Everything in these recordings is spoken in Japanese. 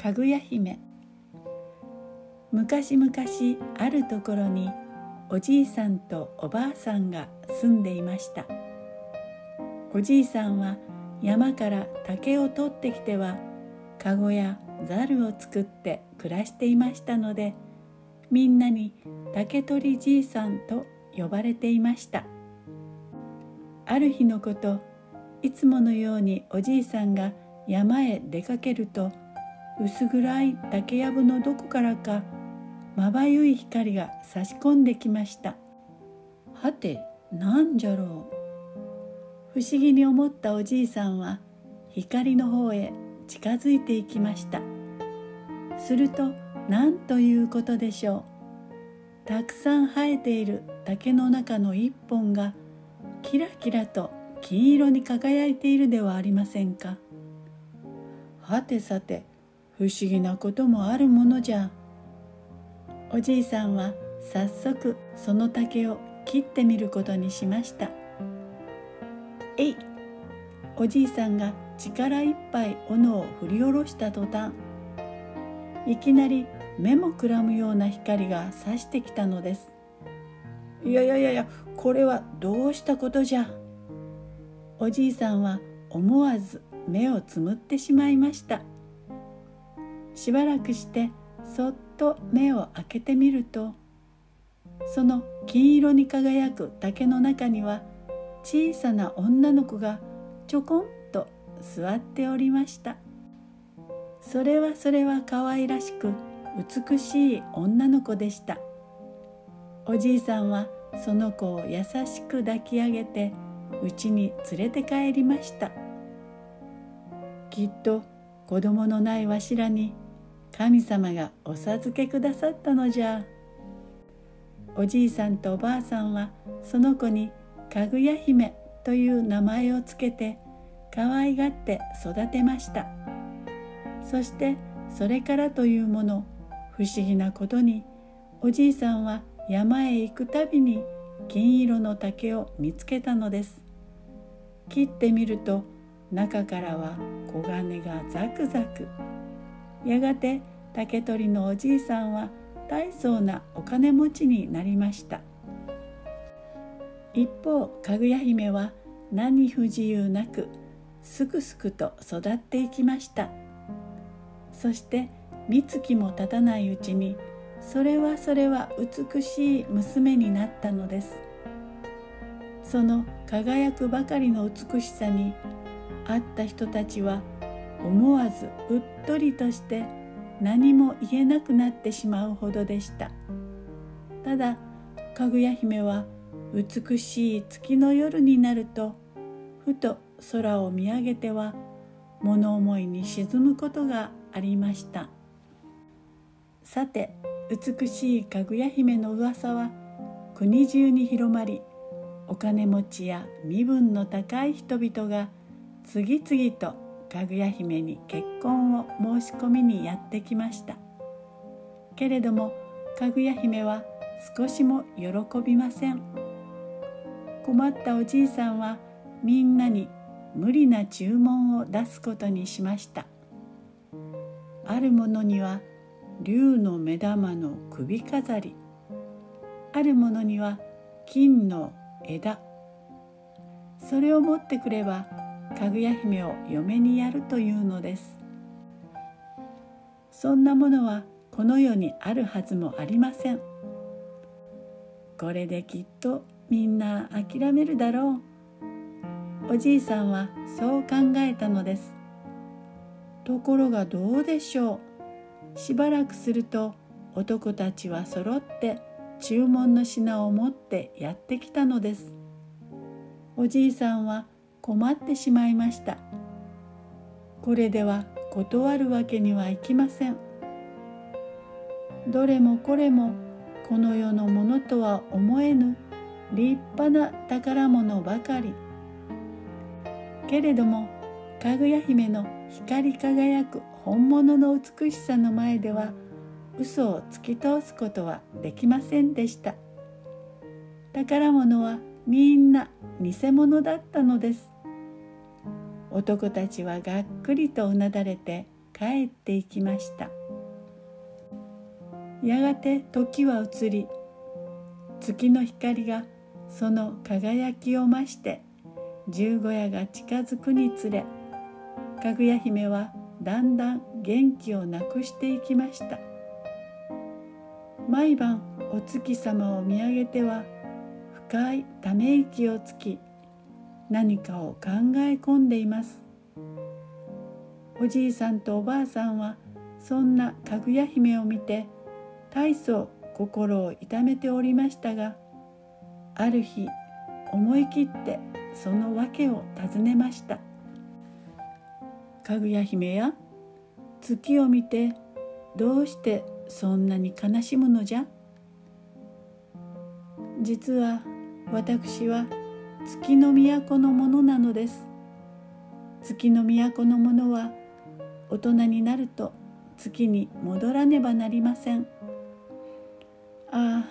かぐや姫。昔々あるところにおじいさんとおばあさんが住んでいました。おじいさんは山から竹を取ってきてはかごやざるを作って暮らしていましたのでみんなに竹取じいさんと呼ばれていました。ある日のこといつものようにおじいさんが山へ出かけると薄暗い竹やぶのどこからかまばゆい光が差し込んできました。はてなんじゃろう。不思議に思ったおじいさんは光の方へ近づいていきました。すると何ということでしょう。たくさん生えている竹の中の一本がキラキラと金色に輝いているではありませんか。はてさて不思議なこともあるものじゃ。おじいさんは早速その竹を切ってみることにしました。えいおじいさんが力いっぱい斧を振り下ろした途端いきなり目もくらむような光が差してきたのです。いやいやいやいやこれはどうしたことじゃ。おじいさんは思わず目をつむってしまいました。しばらくしてそっと目を開けてみるとその金色に輝く竹の中には小さな女の子がちょこんと座っておりました。それはそれは可愛らしく美しい女の子でした。おじいさんはその子を優しく抱き上げて家に連れて帰りました。きっと子供のないわしらに神様がお授けくださったのじゃ。おじいさんとおばあさんはその子にかぐや姫という名前をつけて可愛がって育てました。そしてそれからというもの不思議なことにおじいさんは山へ行くたびに金色の竹を見つけたのです。切ってみると中からは黄金がザクザク。やがて竹取のおじいさんは大層なお金持ちになりました。一方かぐや姫は何不自由なくすくすくと育っていきました。そして三月も経たないうちにそれはそれは美しい娘になったのです。その輝くばかりの美しさに会った人たちは思わずうっとりとして何も言えなくなってしまうほどでした。ただかぐや姫は美しい月の夜になるとふと空を見上げては物思いに沈むことがありました。さて美しいかぐや姫の噂は国中に広まりお金持ちや身分の高い人々が次々とかぐや姫に結婚を申し込みにやってきました。けれどもかぐや姫は少しも喜びません。困ったおじいさんはみんなに無理な注文を出すことにしました。あるものには竜の目玉の首飾り。あるものには金の枝。それを持ってくればかぐや姫を嫁にやるというのです。そんなものはこの世にあるはずもありません。これできっとみんな諦めるだろう。おじいさんはそう考えたのです。ところがどうでしょう。しばらくすると男たちはそろって注文の品を持ってやってきたのです。おじいさんは困ってしまいました。これでは断るわけにはいきません。どれもこれもこの世のものとは思えぬ立派な宝物ばかり。けれどもかぐや姫の光り輝く本物の美しさの前では嘘を突き通すことはできませんでした。宝物はみんな偽物だったのです。男たちはがっくりとうなだれて帰っていきました。やがて時は移り月の光がその輝きを増して十五夜が近づくにつれかぐや姫はだんだん元気をなくしていきました。毎晩お月様を見上げては深いため息をつき何かを考え込んでいます。おじいさんとおばあさんはそんなかぐや姫を見て大層心を痛めておりましたがある日思い切ってその訳を尋ねました。かぐや姫や月を見てどうしてそんなに悲しむのじゃ？実は私は月の都のものなのです。月の都のものは大人になると月に戻らねばなりません。ああ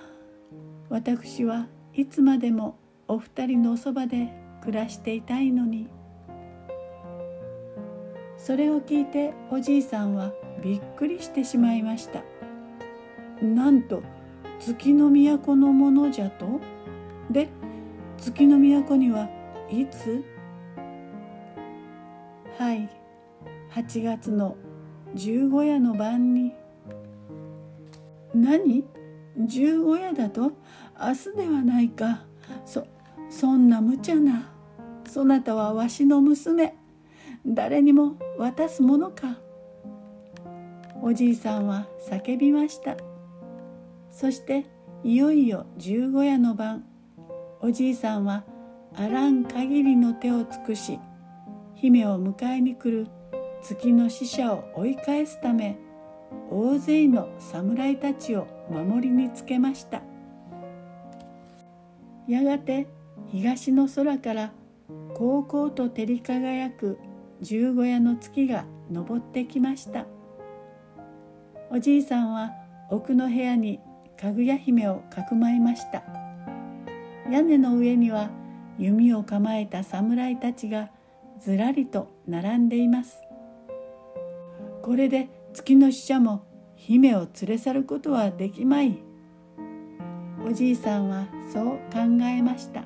私はいつまでもお二人のおそばで暮らしていたいのに。それを聞いておじいさんはびっくりしてしまいました。なんと月の都のものじゃと？で月の都にはいつ？はい。8月の十五夜の晩に。何？十五夜だと？明日ではないか。そそんな無茶な。そなたはわしの娘。誰にも渡すものか。おじいさんは叫びました。そしていよいよ十五夜の晩。おじいさんはあらん限りの手を尽くし姫を迎えに来る月の使者を追い返すため大勢の侍たちを守りにつけました。やがて東の空から高々と照り輝く十五夜の月が昇ってきました。おじいさんは奥の部屋にかぐや姫をかくまいました。屋根の上には弓を構えた侍たちがずらりと並んでいます。これで月の使者も姫を連れ去ることはできまい。おじいさんはそう考えました。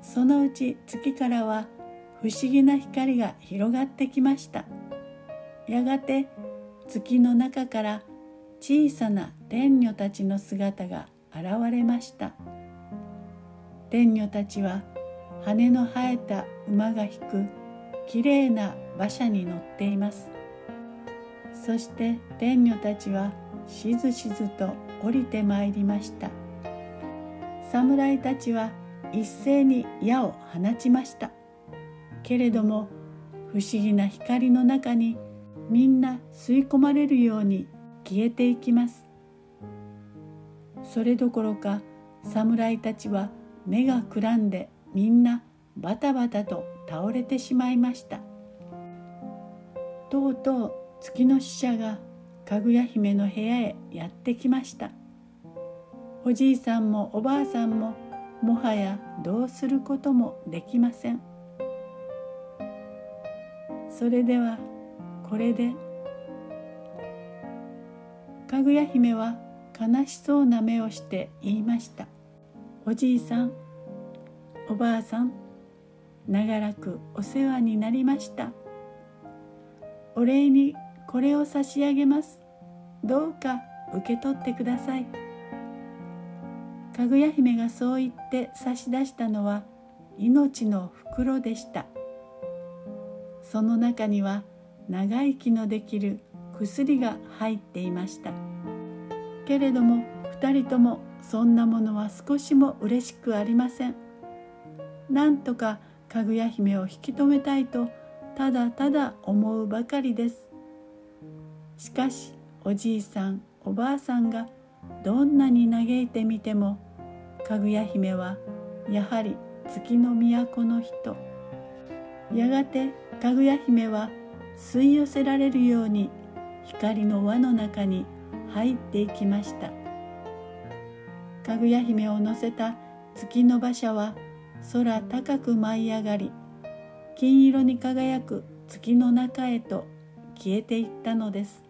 そのうち月からは不思議な光が広がってきました。やがて月の中から小さな天女たちの姿が現れました。天女たちは羽の生えた馬が引くきれいな馬車に乗っています。そして天女たちはしずしずと降りてまいりました。侍たちは一斉に矢を放ちました。けれども不思議な光の中にみんな吸い込まれるように消えていきます。それどころか侍たちは目がくらんでみんなバタバタと倒れてしまいました。とうとう月の使者がかぐや姫の部屋へやってきました。おじいさんもおばあさんももはやどうすることもできません。それではこれでかぐや姫は悲しそうな目をして言いました。おじいさんおばあさん長らくお世話になりました。お礼にこれを差し上げます。どうか受け取ってください。かぐや姫がそう言って差し出したのは命の袋でした。その中には長生きのできる薬が入っていました。けれども2人ともそんなものは少しも嬉しくありません。なんとかかぐや姫を引き止めたいとただただ思うばかりです。しかしおじいさんおばあさんがどんなに嘆いてみてもかぐや姫はやはり月の都の人。やがてかぐや姫は吸い寄せられるように光の輪の中に入っていきました。かぐや姫を乗せた月の馬車は空高く舞い上がり金色に輝く月の中へと消えていったのです。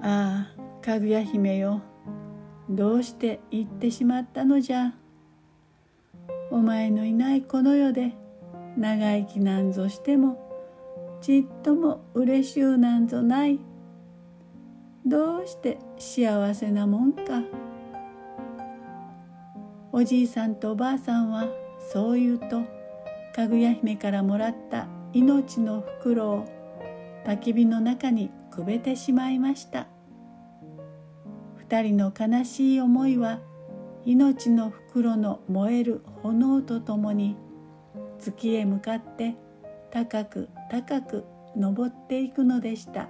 ああかぐや姫よどうして行ってしまったのじゃ。お前のいないこの世で長生きなんぞしてもちっとも嬉しゅうなんぞない。どうして幸せなもんか。おじいさんとおばあさんはそう言うとかぐや姫からもらった命の袋を焚き火の中にくべてしまいました。二人の悲しい思いは命の袋の燃える炎とともに月へ向かって高く高く登っていくのでした。